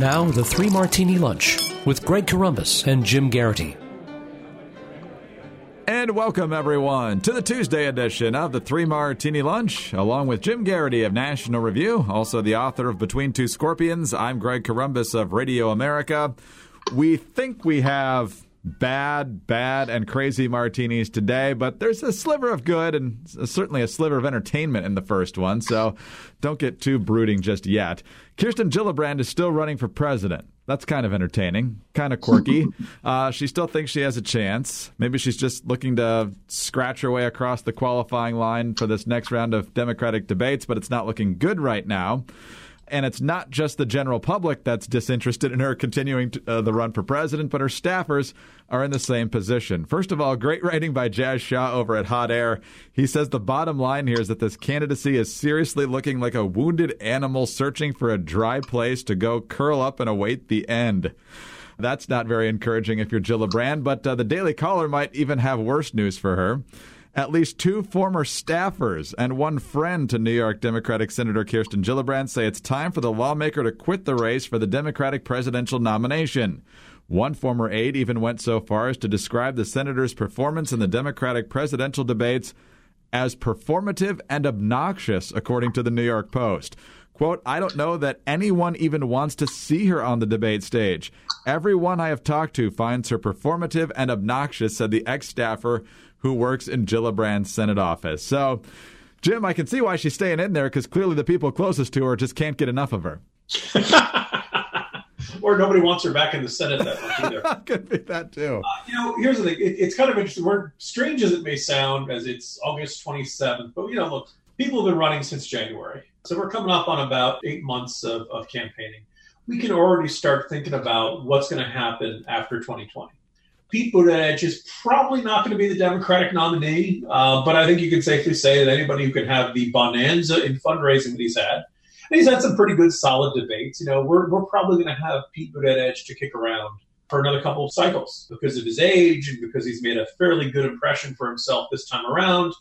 Now, the Three Martini Lunch with Greg Corombos and Jim Geraghty. And welcome, everyone, to the Tuesday edition of the Three Martini Lunch, along with Jim Geraghty of National Review, also the author of Between Two Scorpions. I'm Greg Corombos of Radio America. We think we have bad, bad, and crazy martinis today, but there's a sliver of good and certainly a sliver of entertainment in the first one, so don't get too brooding just yet. Kirsten Gillibrand is still running for president. That's kind of entertaining, kind of quirky. Uh, she still thinks she has a chance. Maybe she's just looking to scratch her way across the qualifying line for this next round of Democratic debates, but it's not looking good right now. And it's not just the general public that's disinterested in her continuing to, uh, the run for president, but her staffers are in the same position. First of all, great writing by Jazz Shaw over at Hot Air. He says the bottom line here is that this candidacy is seriously looking like a wounded animal searching for a dry place to go curl up and await the end. That's not very encouraging if you're Gillibrand, but uh, the Daily Caller might even have worse news for her. At least two former staffers and one friend to New York Democratic Senator Kirsten Gillibrand say it's time for the lawmaker to quit the race for the Democratic presidential nomination. One former aide even went so far as to describe the senator's performance in the Democratic presidential debates as performative and obnoxious, according to the New York Post. Quote, I don't know that anyone even wants to see her on the debate stage. Everyone I have talked to finds her performative and obnoxious, said the ex staffer who works in Gillibrand's Senate office. So, Jim, I can see why she's staying in there because clearly the people closest to her just can't get enough of her. or nobody wants her back in the Senate that much either. Could be that too. Uh, you know, here's the thing. It, it's kind of interesting. We're strange as it may sound, as it's August 27th, but you know, look, people have been running since January, so we're coming up on about eight months of, of campaigning. We can already start thinking about what's going to happen after 2020. Pete Buttigieg is probably not going to be the Democratic nominee, uh, but I think you can safely say that anybody who can have the bonanza in fundraising that he's had, and he's had some pretty good, solid debates. You know, we're we're probably going to have Pete Buttigieg to kick around for another couple of cycles because of his age and because he's made a fairly good impression for himself this time around.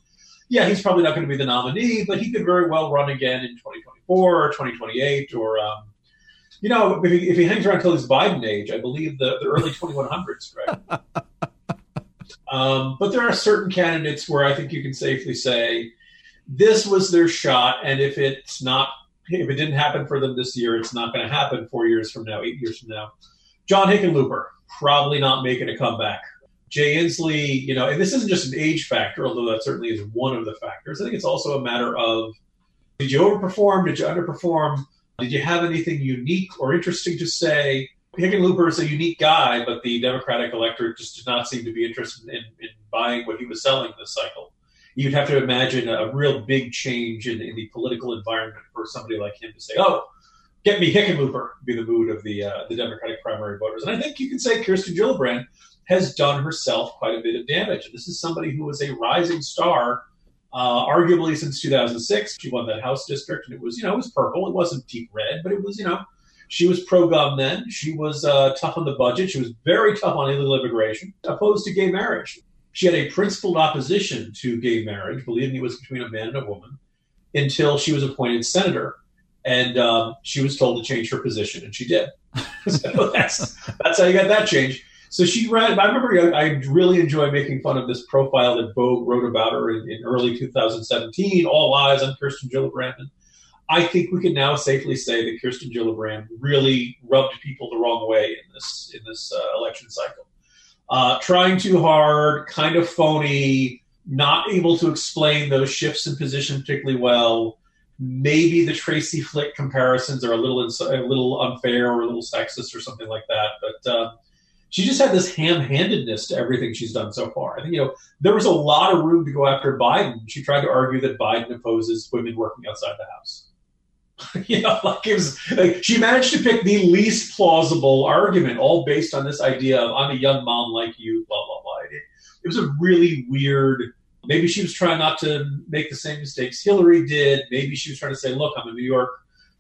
Yeah, he's probably not going to be the nominee, but he could very well run again in 2024 or 2028 or um, you know, if he, if he hangs around until his Biden age, I believe the, the early 2100s, right? um, but there are certain candidates where I think you can safely say this was their shot, and if it's not, if it didn't happen for them this year, it's not going to happen four years from now, eight years from now. John Hickenlooper probably not making a comeback. Jay Inslee, you know, and this isn't just an age factor, although that certainly is one of the factors. I think it's also a matter of did you overperform? Did you underperform? Did you have anything unique or interesting to say? Hickenlooper is a unique guy, but the Democratic electorate just did not seem to be interested in, in buying what he was selling this cycle. You'd have to imagine a real big change in, in, the political environment for somebody like him to say, "Oh, get me Hickenlooper," be the mood of the uh, the Democratic primary voters. And I think you can say Kirsten Gillibrand has done herself quite a bit of damage. This is somebody who was a rising star uh, arguably, since 2006, she won that House district, and it was, you know, it was purple. It wasn't deep red, but it was, you know, she was pro-gun then. She was uh, tough on the budget. She was very tough on illegal immigration, opposed to gay marriage. She had a principled opposition to gay marriage, believing it was between a man and a woman, until she was appointed senator, and um, she was told to change her position, and she did. so that's that's how you got that change. So she read. I remember I, I, really enjoy making fun of this profile that Vogue wrote about her in, in early 2017. All eyes on Kirsten Gillibrand. And I think we can now safely say that Kirsten Gillibrand really rubbed people the wrong way in this in this uh, election cycle. Uh, trying too hard, kind of phony, not able to explain those shifts in position particularly well. Maybe the Tracy Flick comparisons are a little a little unfair or a little sexist or something like that, but. Uh, she just had this ham-handedness to everything she's done so far. I think you know there was a lot of room to go after Biden. She tried to argue that Biden opposes women working outside the house. you know, like it was like she managed to pick the least plausible argument, all based on this idea of I'm a young mom like you, blah blah blah. It, it was a really weird. Maybe she was trying not to make the same mistakes Hillary did. Maybe she was trying to say, "Look, I'm a New York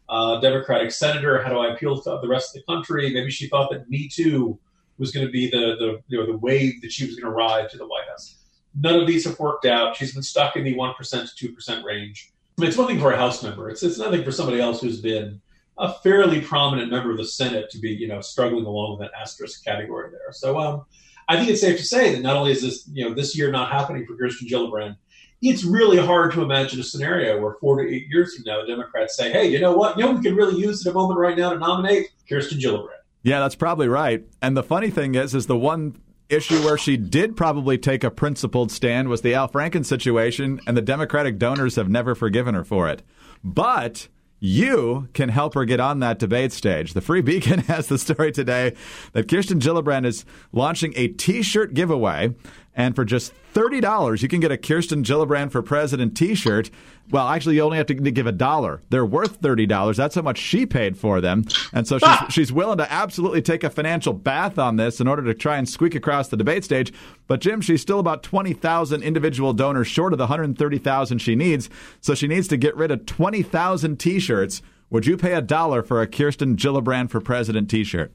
uh, Democratic senator. How do I appeal to the rest of the country?" Maybe she thought that Me Too was going to be the, the you know the wave that she was going to ride to the White House. None of these have worked out. She's been stuck in the one percent to two percent range. I mean, it's one thing for a House member. It's it's nothing for somebody else who's been a fairly prominent member of the Senate to be, you know, struggling along with that asterisk category there. So um, I think it's safe to say that not only is this, you know, this year not happening for Kirsten Gillibrand, it's really hard to imagine a scenario where four to eight years from now, the Democrats say, hey, you know what? You know, we could really use at a moment right now to nominate Kirsten Gillibrand. Yeah, that's probably right. And the funny thing is, is the one issue where she did probably take a principled stand was the Al Franken situation, and the Democratic donors have never forgiven her for it. But you can help her get on that debate stage. The Free Beacon has the story today that Kirsten Gillibrand is launching a t shirt giveaway. And for just $30, you can get a Kirsten Gillibrand for President t shirt. Well, actually, you only have to give a dollar. They're worth $30. That's how much she paid for them. And so she's, ah! she's willing to absolutely take a financial bath on this in order to try and squeak across the debate stage. But, Jim, she's still about 20,000 individual donors short of the 130,000 she needs. So she needs to get rid of 20,000 t shirts. Would you pay a dollar for a Kirsten Gillibrand for President t shirt?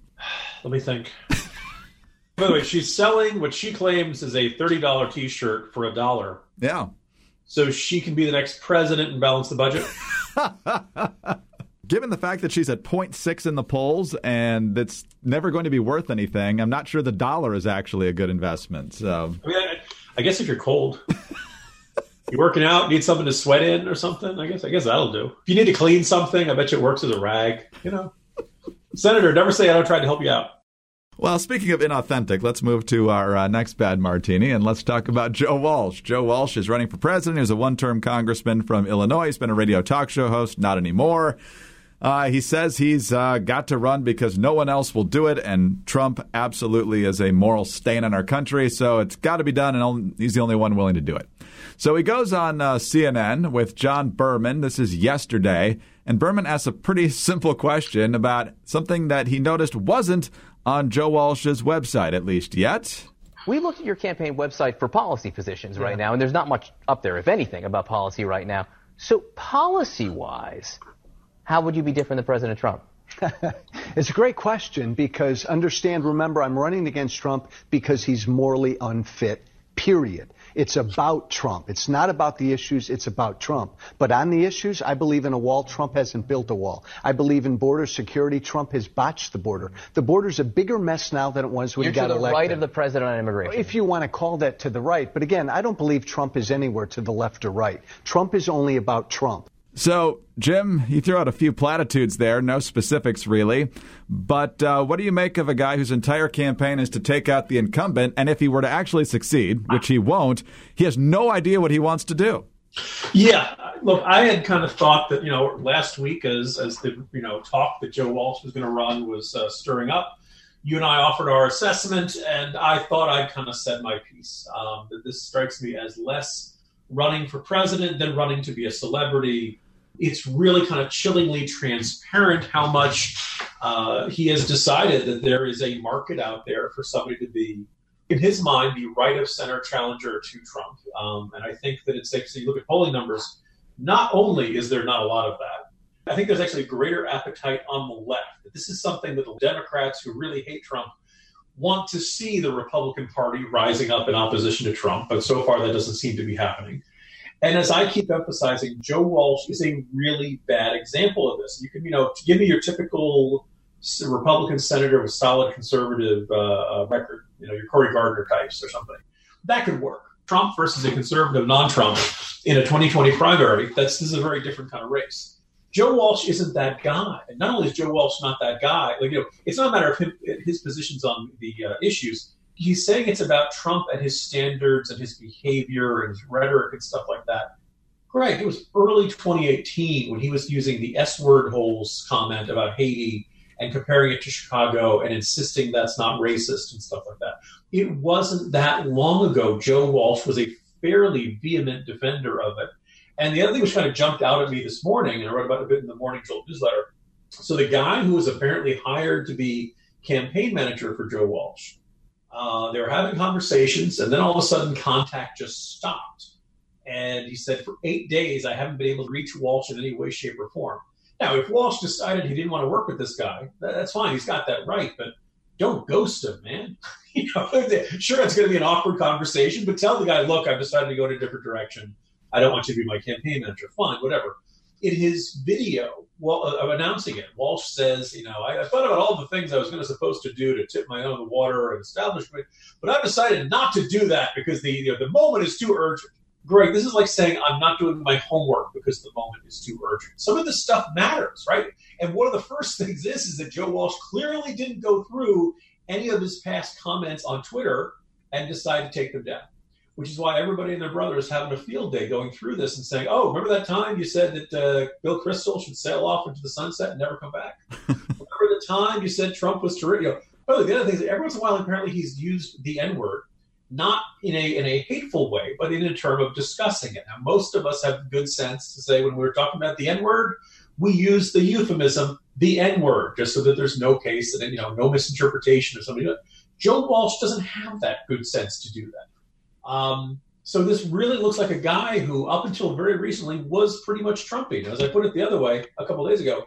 Let me think. By the way, she's selling what she claims is a thirty-dollar T-shirt for a dollar. Yeah. So she can be the next president and balance the budget. Given the fact that she's at 0.6 in the polls and it's never going to be worth anything, I'm not sure the dollar is actually a good investment. So, I mean, I, I guess if you're cold, you're working out, need something to sweat in or something. I guess I guess that'll do. If you need to clean something, I bet you it works as a rag. You know, Senator, never say I don't try to help you out. Well, speaking of inauthentic, let's move to our uh, next bad martini and let's talk about Joe Walsh. Joe Walsh is running for president. He's a one term congressman from Illinois. He's been a radio talk show host, not anymore. Uh, he says he's uh, got to run because no one else will do it, and Trump absolutely is a moral stain on our country, so it's got to be done, and he's the only one willing to do it. So he goes on uh, CNN with John Berman. This is yesterday, and Berman asks a pretty simple question about something that he noticed wasn't on Joe Walsh's website, at least yet. We looked at your campaign website for policy positions right now, and there's not much up there, if anything, about policy right now. So, policy wise, how would you be different than President Trump? it's a great question because understand, remember, I'm running against Trump because he's morally unfit, period. It's about Trump. It's not about the issues, it's about Trump. But on the issues, I believe in a wall. Trump hasn't built a wall. I believe in border security. Trump has botched the border. The border's a bigger mess now than it was when You're he got to the elected. right of the president on immigration. If you want to call that to the right. But again, I don't believe Trump is anywhere to the left or right. Trump is only about Trump. So, Jim, you threw out a few platitudes there, no specifics really. But uh, what do you make of a guy whose entire campaign is to take out the incumbent? And if he were to actually succeed, which he won't, he has no idea what he wants to do. Yeah, look, I had kind of thought that you know last week, as as the you know talk that Joe Walsh was going to run was uh, stirring up, you and I offered our assessment, and I thought I'd kind of said my piece. Um, that this strikes me as less running for president than running to be a celebrity it's really kind of chillingly transparent how much uh, he has decided that there is a market out there for somebody to be, in his mind, the right of center challenger to Trump. Um, and I think that it's safe to say, you look at polling numbers, not only is there not a lot of that, I think there's actually a greater appetite on the left. This is something that the Democrats who really hate Trump want to see the Republican Party rising up in opposition to Trump, but so far that doesn't seem to be happening. And as I keep emphasizing, Joe Walsh is a really bad example of this. You can, you know, give me your typical Republican senator with solid conservative uh, uh, record, you know, your Cory Gardner types or something. That could work. Trump versus a conservative non-Trump in a 2020 primary. That's this is a very different kind of race. Joe Walsh isn't that guy. And not only is Joe Walsh not that guy, like you know, it's not a matter of him, his positions on the uh, issues he's saying it's about Trump and his standards and his behavior and his rhetoric and stuff like that. Greg, it was early 2018 when he was using the S word holes comment about Haiti and comparing it to Chicago and insisting that's not racist and stuff like that. It wasn't that long ago. Joe Walsh was a fairly vehement defender of it. And the other thing which kind of jumped out at me this morning, and I wrote about it a bit in the Morning Jolt newsletter. So the guy who was apparently hired to be campaign manager for Joe Walsh uh, they were having conversations, and then all of a sudden, contact just stopped. And he said, For eight days, I haven't been able to reach Walsh in any way, shape, or form. Now, if Walsh decided he didn't want to work with this guy, that's fine. He's got that right. But don't ghost him, man. you know, sure, it's going to be an awkward conversation, but tell the guy, look, I've decided to go in a different direction. I don't want you to be my campaign manager. Fine, whatever. In his video, well, uh, I'm announcing it. Walsh says, you know, I, I, thought about all the things I was going to supposed to do to tip my own water and establishment, but I've decided not to do that because the you know, the moment is too urgent. Greg, this is like saying I'm not doing my homework because the moment is too urgent. Some of this stuff matters, right? And one of the first things is is that Joe Walsh clearly didn't go through any of his past comments on Twitter and decide to take them down which is why everybody and their brother is having a field day going through this and saying, "Oh, remember that time you said that uh, Bill Kristol should sail off into the sunset and never come back? remember the time you said Trump was terrific?" You know, oh, the other thing is, every once in a while, apparently, he's used the N word, not in a in a hateful way, but in a term of discussing it. Now, most of us have good sense to say when we're talking about the N word, we use the euphemism the N word, just so that there's no case and you know no misinterpretation or something. Joe Walsh doesn't have that good sense to do that. Um, so this really looks like a guy who, up until very recently, was pretty much Trumping. As I put it the other way a couple days ago,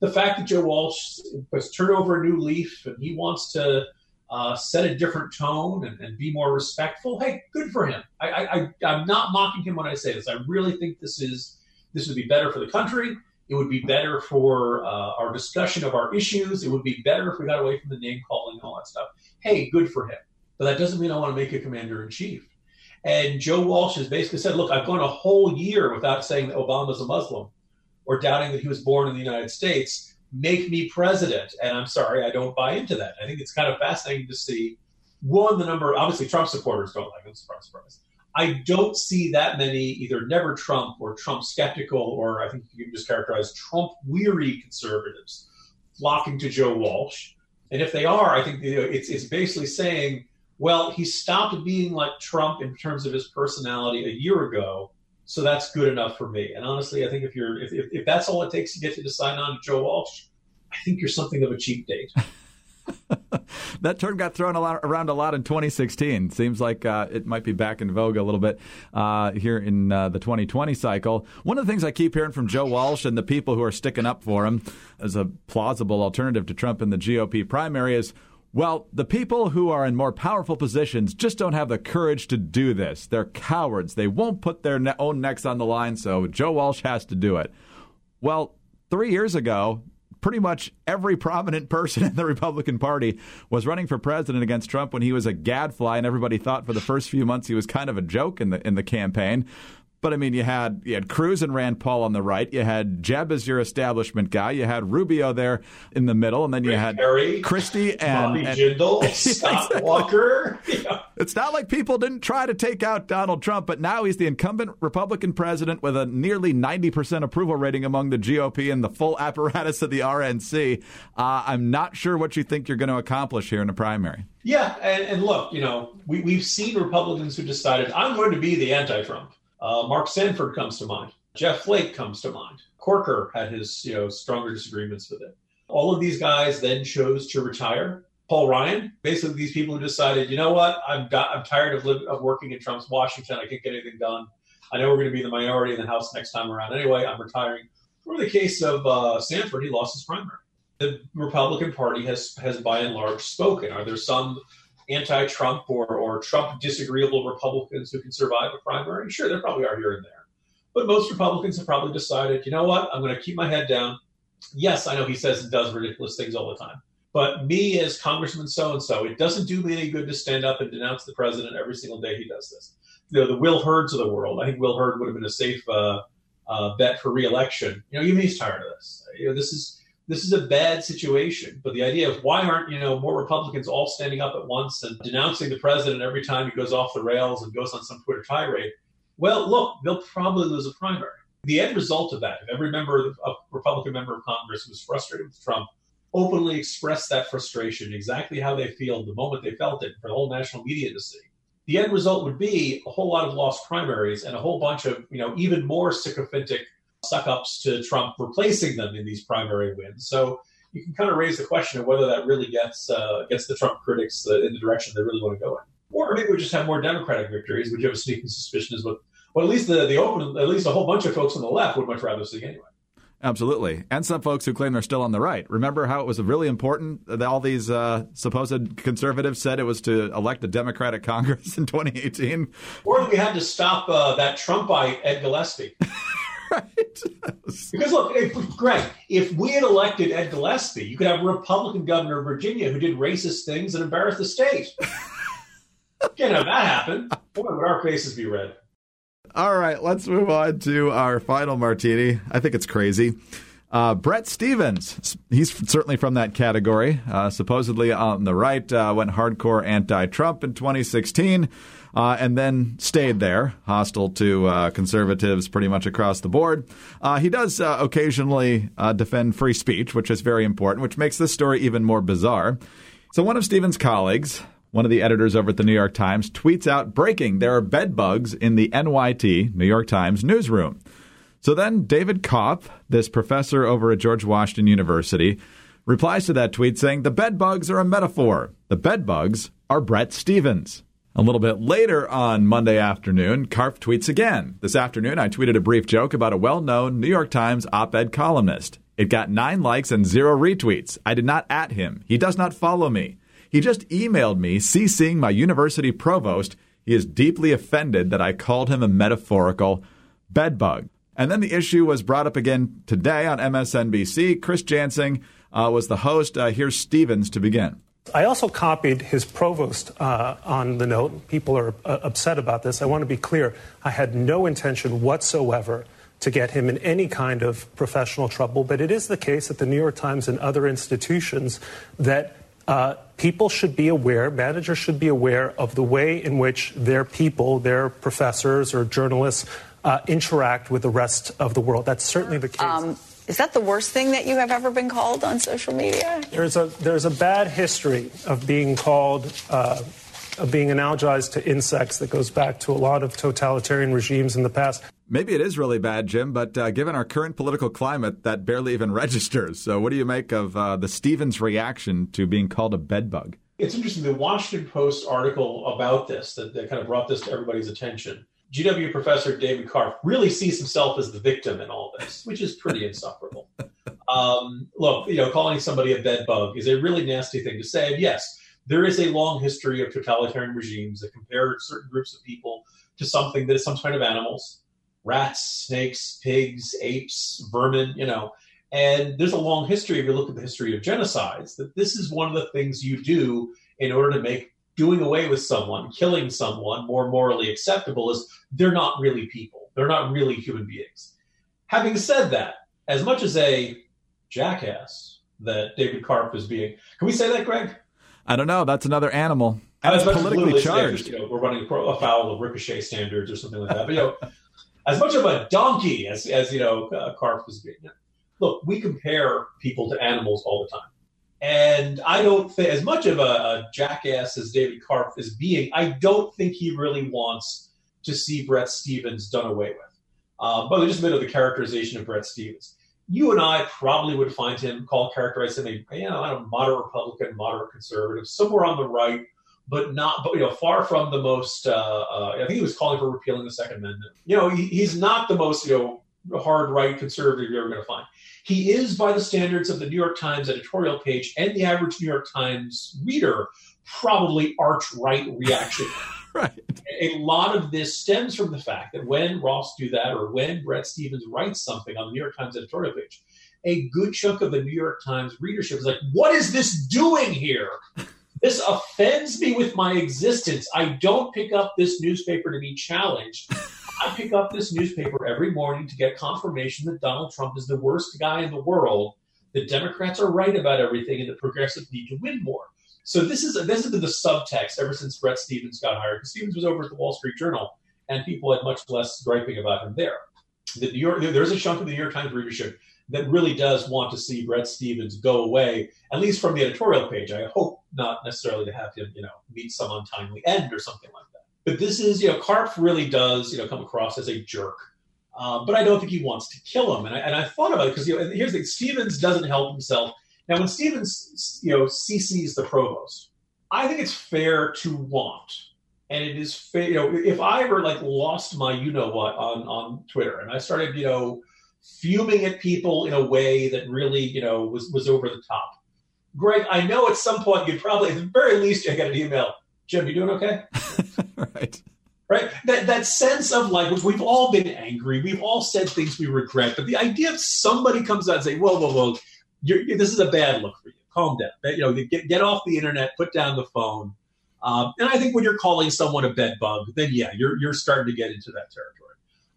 the fact that Joe Walsh has turned over a new leaf and he wants to uh, set a different tone and, and, be more respectful. Hey, good for him. I, I'm not mocking him when I say this. I really think this is this would be better for the country. It would be better for uh, our discussion of our issues. It would be better if we got away from the name calling and all that stuff. Hey, good for him. But that doesn't mean I want to make a commander in chief. And Joe Walsh has basically said, look, I've gone a whole year without saying that Obama's a Muslim or doubting that he was born in the United States. Make me president. And I'm sorry, I don't buy into that. I think it's kind of fascinating to see one, the number, obviously, Trump supporters don't like him, surprise, surprise. I don't see that many either never Trump or Trump skeptical, or I think you can just characterize Trump weary conservatives flocking to Joe Walsh. And if they are, I think it's, it's basically saying, well, he stopped being like Trump in terms of his personality a year ago, so that's good enough for me. And honestly, I think if you're if, if, if that's all it takes to get you to sign on to Joe Walsh, I think you're something of a cheap date. that term got thrown a lot, around a lot in 2016. Seems like uh, it might be back in vogue a little bit uh, here in uh, the 2020 cycle. One of the things I keep hearing from Joe Walsh and the people who are sticking up for him as a plausible alternative to Trump in the GOP primary is well, the people who are in more powerful positions just don't have the courage to do this. They're cowards. They won't put their ne- own necks on the line, so Joe Walsh has to do it. Well, three years ago, pretty much every prominent person in the Republican Party was running for president against Trump when he was a gadfly, and everybody thought for the first few months he was kind of a joke in the in the campaign. But I mean, you had you had Cruz and Rand Paul on the right. You had Jeb as your establishment guy. You had Rubio there in the middle, and then you Rick had Perry, Christie and, Bobby and Jindal, Scott exactly. Walker. Yeah. It's not like people didn't try to take out Donald Trump, but now he's the incumbent Republican president with a nearly ninety percent approval rating among the GOP and the full apparatus of the RNC. Uh, I'm not sure what you think you're going to accomplish here in the primary. Yeah, and, and look, you know, we, we've seen Republicans who decided I'm going to be the anti-Trump. Uh, Mark Sanford comes to mind. Jeff Flake comes to mind. Corker had his you know stronger disagreements with it. All of these guys then chose to retire. Paul Ryan, basically these people who decided, you know what, I'm I'm tired of living, of working in Trump's Washington. I can't get anything done. I know we're going to be the minority in the House next time around. Anyway, I'm retiring. For the case of uh, Sanford, he lost his primary. The Republican Party has has by and large spoken. Are there some anti-Trump or, or Trump disagreeable Republicans who can survive a primary? Sure, there probably are here and there. But most Republicans have probably decided, you know what, I'm going to keep my head down. Yes, I know he says and does ridiculous things all the time. But me as Congressman so and so, it doesn't do me any good to stand up and denounce the president every single day he does this. You know, the Will Hurds of the world. I think Will Hurd would have been a safe uh, uh, bet for reelection. You know, even he's tired of this. You know, this is this is a bad situation. But the idea of why aren't you know more Republicans all standing up at once and denouncing the president every time he goes off the rails and goes on some Twitter tirade? Well, look, they'll probably lose a primary. The end result of that, if every member of a Republican member of Congress was frustrated with Trump openly expressed that frustration, exactly how they feel the moment they felt it, for the whole national media to see. The end result would be a whole lot of lost primaries and a whole bunch of, you know, even more sycophantic suck ups to Trump replacing them in these primary wins. So you can kind of raise the question of whether that really gets uh, gets the Trump critics uh, in the direction they really want to go in. Or maybe we just have more Democratic victories, which you have a sneaking suspicion is what, well, at least the, the open, at least a whole bunch of folks on the left would much rather see anyway. Absolutely. And some folks who claim they're still on the right. Remember how it was really important that all these uh, supposed conservatives said it was to elect a Democratic Congress in 2018? Or we had to stop uh, that Trumpite Ed Gillespie. right. because look, if, Greg, if we had elected Ed Gillespie, you could have a Republican governor of Virginia who did racist things and embarrassed the state. Can't have that happen. Boy, would our faces be red. All right, let's move on to our final martini. I think it's crazy. Uh, Bret Stephens, he's certainly from that category. Uh, supposedly on the right, uh, went hardcore anti-Trump in 2016, uh, and then stayed there, hostile to uh, conservatives pretty much across the board. Uh, he does occasionally defend free speech, which is very important, which makes this story even more bizarre. So one of Stephens' colleagues, one of the editors over at the New York Times, tweets out breaking there are bed bugs in the NYT, New York Times newsroom. So then David Karpf, this professor over at George Washington University, replies to that tweet saying the bed bugs are a metaphor. The bed bugs are Bret Stephens. A little bit later on Monday afternoon, Karpf tweets again. This afternoon, I tweeted a brief joke about a well known New York Times op ed columnist. It got nine likes and zero retweets. I did not at him. He does not follow me. He just emailed me, CCing my university provost. He is deeply offended that I called him a metaphorical bedbug. And then the issue was brought up again today on MSNBC. Chris Jansing uh, was the host. Uh, here's Stephens to begin. I also copied his provost uh, on the note. People are uh, upset about this. I want to be clear. I had no intention whatsoever to get him in any kind of professional trouble, but it is the case at the New York Times and other institutions that uh, people should be aware, managers should be aware of the way in which their people, their professors or journalists, uh, interact with the rest of the world. That's certainly the case. Um, is that the worst thing that you have ever been called on social media? There's a there's a bad history of being called. Uh, of being analogized to insects that goes back to a lot of totalitarian regimes in the past. Maybe it is really bad, Jim, but uh, given our current political climate, that barely even registers. So, what do you make of uh, the Stephens reaction to being called a bedbug? It's interesting. The Washington Post article about this that, that kind of brought this to everybody's attention GW professor David Karpf really sees himself as the victim in all this, which is pretty insufferable. Um, look, you know, calling somebody a bed bug is a really nasty thing to say. And yes, there is a long history of totalitarian regimes that compare certain groups of people to something that is some kind of animals rats, snakes, pigs, apes, vermin, you know. And there's a long history, if you look at the history of genocides, that this is one of the things you do in order to make doing away with someone, killing someone more morally acceptable is they're not really people. They're not really human beings. Having said that, as much as a jackass that David Karpf is being, can we say that, Greg? I don't know. That's another animal. And it's politically charged. You know, we're running afoul of ricochet standards or something like that. But you know, as much of a donkey as as you know, uh, Karpf is being. Look, we compare people to animals all the time. And I don't think, as much of a, a jackass as David Karpf is being, I don't think he really wants to see Bret Stephens done away with. Uh, but just a bit of the characterization of Bret Stephens. You and I probably would find him, call characterize him a you know, a moderate Republican, moderate conservative, somewhere on the right, but not, but you know, far from the most. Uh, uh, I think he was calling for repealing the Second Amendment. You know, he, he's not the most you know hard right conservative you're ever going to find. He is, by the standards of the New York Times editorial page and the average New York Times reader, probably arch right reaction. right. A lot of this stems from the fact that when Ross Douthat, or when Bret Stephens writes something on the New York Times editorial page, a good chunk of the New York Times readership is like, what is this doing here? This offends me with my existence. I don't pick up this newspaper to be challenged. I pick up this newspaper every morning to get confirmation that Donald Trump is the worst guy in the world, the Democrats are right about everything, and the progressives need to win more. So this is this has been the subtext ever since Bret Stephens got hired. Because Stephens was over at the Wall Street Journal, and people had much less griping about him there. The New York, there's a chunk of the New York Times readership that really does want to see Bret Stephens go away, at least from the editorial page. I hope not necessarily to have him, you know, meet some untimely end or something like that. But this is, you know, Karpf really does, you know, come across as a jerk. Um, but I don't think he wants to kill him. And I, and I thought about it because, you know, here's the thing Stephens doesn't help himself. Now, when Stephens, you know, CCs the provost, I think it's fair to want. And it is fair, you know, if I ever like lost my you know what on, on Twitter and I started, you know, fuming at people in a way that really, you know, was, was over the top. Greg, I know at some point you'd probably, at the very least, I got an email. Jim, you doing okay? right. right? That that sense of like we've all been angry, we've all said things we regret, but the idea of somebody comes out and say, "Whoa, whoa, whoa, you're, this is a bad look for you. Calm down. You know, get get off the internet, put down the phone." Um, and I think when you're calling someone a bed bug, then yeah, you're you're starting to get into that territory.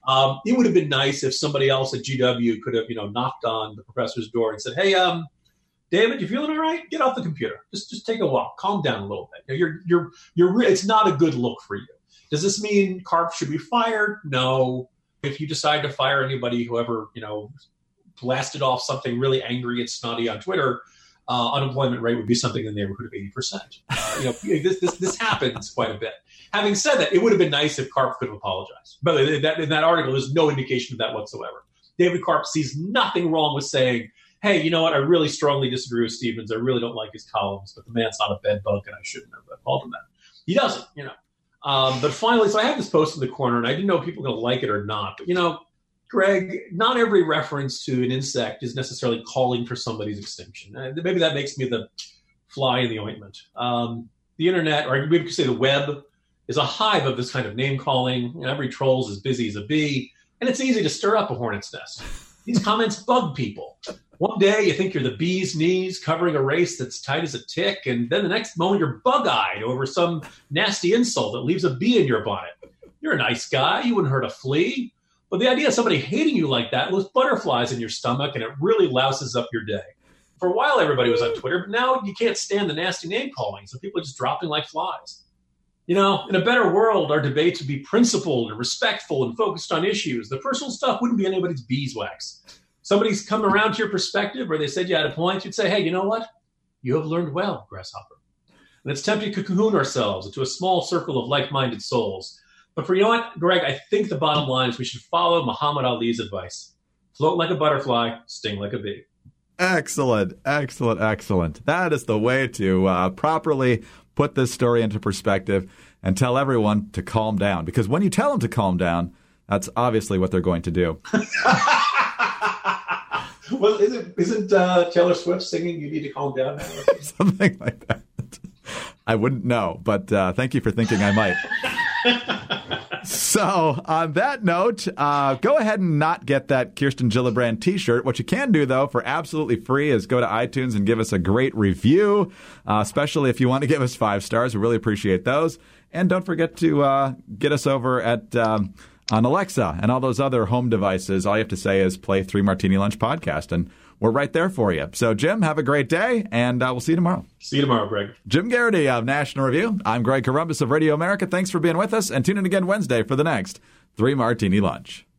Um, it would have been nice if somebody else at GW could have, you know, knocked on the professor's door and said, "Hey, um, David, you feeling all right? Get off the computer. Just just take a walk. Calm down a little bit. You're you're you're. It's not a good look for you. Does this mean Karpf should be fired? No. If you decide to fire anybody, whoever you know, blasted off something really angry and snotty on Twitter, uh, unemployment rate would be something in the neighborhood of eighty percent. Uh, you know, this, this this happens quite a bit. Having said that, it would have been nice if Karpf could have apologized. But in that, in that article, there's no indication of that whatsoever. David Karpf sees nothing wrong with saying, hey, you know what? I really strongly disagree with Stephens. I really don't like his columns, but the man's not a bed bug, and I shouldn't have called him that. He doesn't, you know. Um, but finally, so I have this post in the corner, and I didn't know if people were going to like it or not. But, you know, Greg, not every reference to an insect is necessarily calling for somebody's extinction. Uh, maybe that makes me the fly in the ointment. Um, the internet, or we could say the web, is a hive of this kind of name calling. You know, every troll's as busy as a bee, and it's easy to stir up a hornet's nest. These comments bug people. One day you think you're the bee's knees covering a race that's tight as a tick, and then the next moment you're bug eyed over some nasty insult that leaves a bee in your bonnet. You're a nice guy, you wouldn't hurt a flea. But the idea of somebody hating you like that leaves butterflies in your stomach and it really louses up your day. For a while, everybody was on Twitter, but now you can't stand the nasty name calling, so people are just dropping like flies. You know, in a better world, our debates would be principled and respectful and focused on issues. The personal stuff wouldn't be anybody's beeswax somebody's come around to your perspective or they said you had a point, you'd say, hey, you know what? You have learned well, Grasshopper. And it's tempting to cocoon ourselves into a small circle of like minded souls. But for you know what, Greg, I think the bottom line is we should follow Muhammad Ali's advice float like a butterfly, sting like a bee. Excellent, excellent, excellent. That is the way to uh, properly put this story into perspective and tell everyone to calm down. Because when you tell them to calm down, that's obviously what they're going to do. well, isn't isn't uh, Taylor Swift singing "You Need to Calm Down"? Something like that. I wouldn't know, but uh, thank you for thinking I might. so, on that note, uh, go ahead and not get that Kirsten Gillibrand T-shirt. What you can do, though, for absolutely free, is go to iTunes and give us a great review, uh, especially if you want to give us five stars. We really appreciate those. And don't forget to uh, get us over at. Um, on Alexa and all those other home devices, all you have to say is play Three Martini Lunch podcast, and we're right there for you. So, Jim, have a great day, and uh, we'll see you tomorrow. See you tomorrow, Greg. Jim Geraghty of National Review. I'm Greg Corombos of Radio America. Thanks for being with us, and tune in again Wednesday for the next Three Martini Lunch.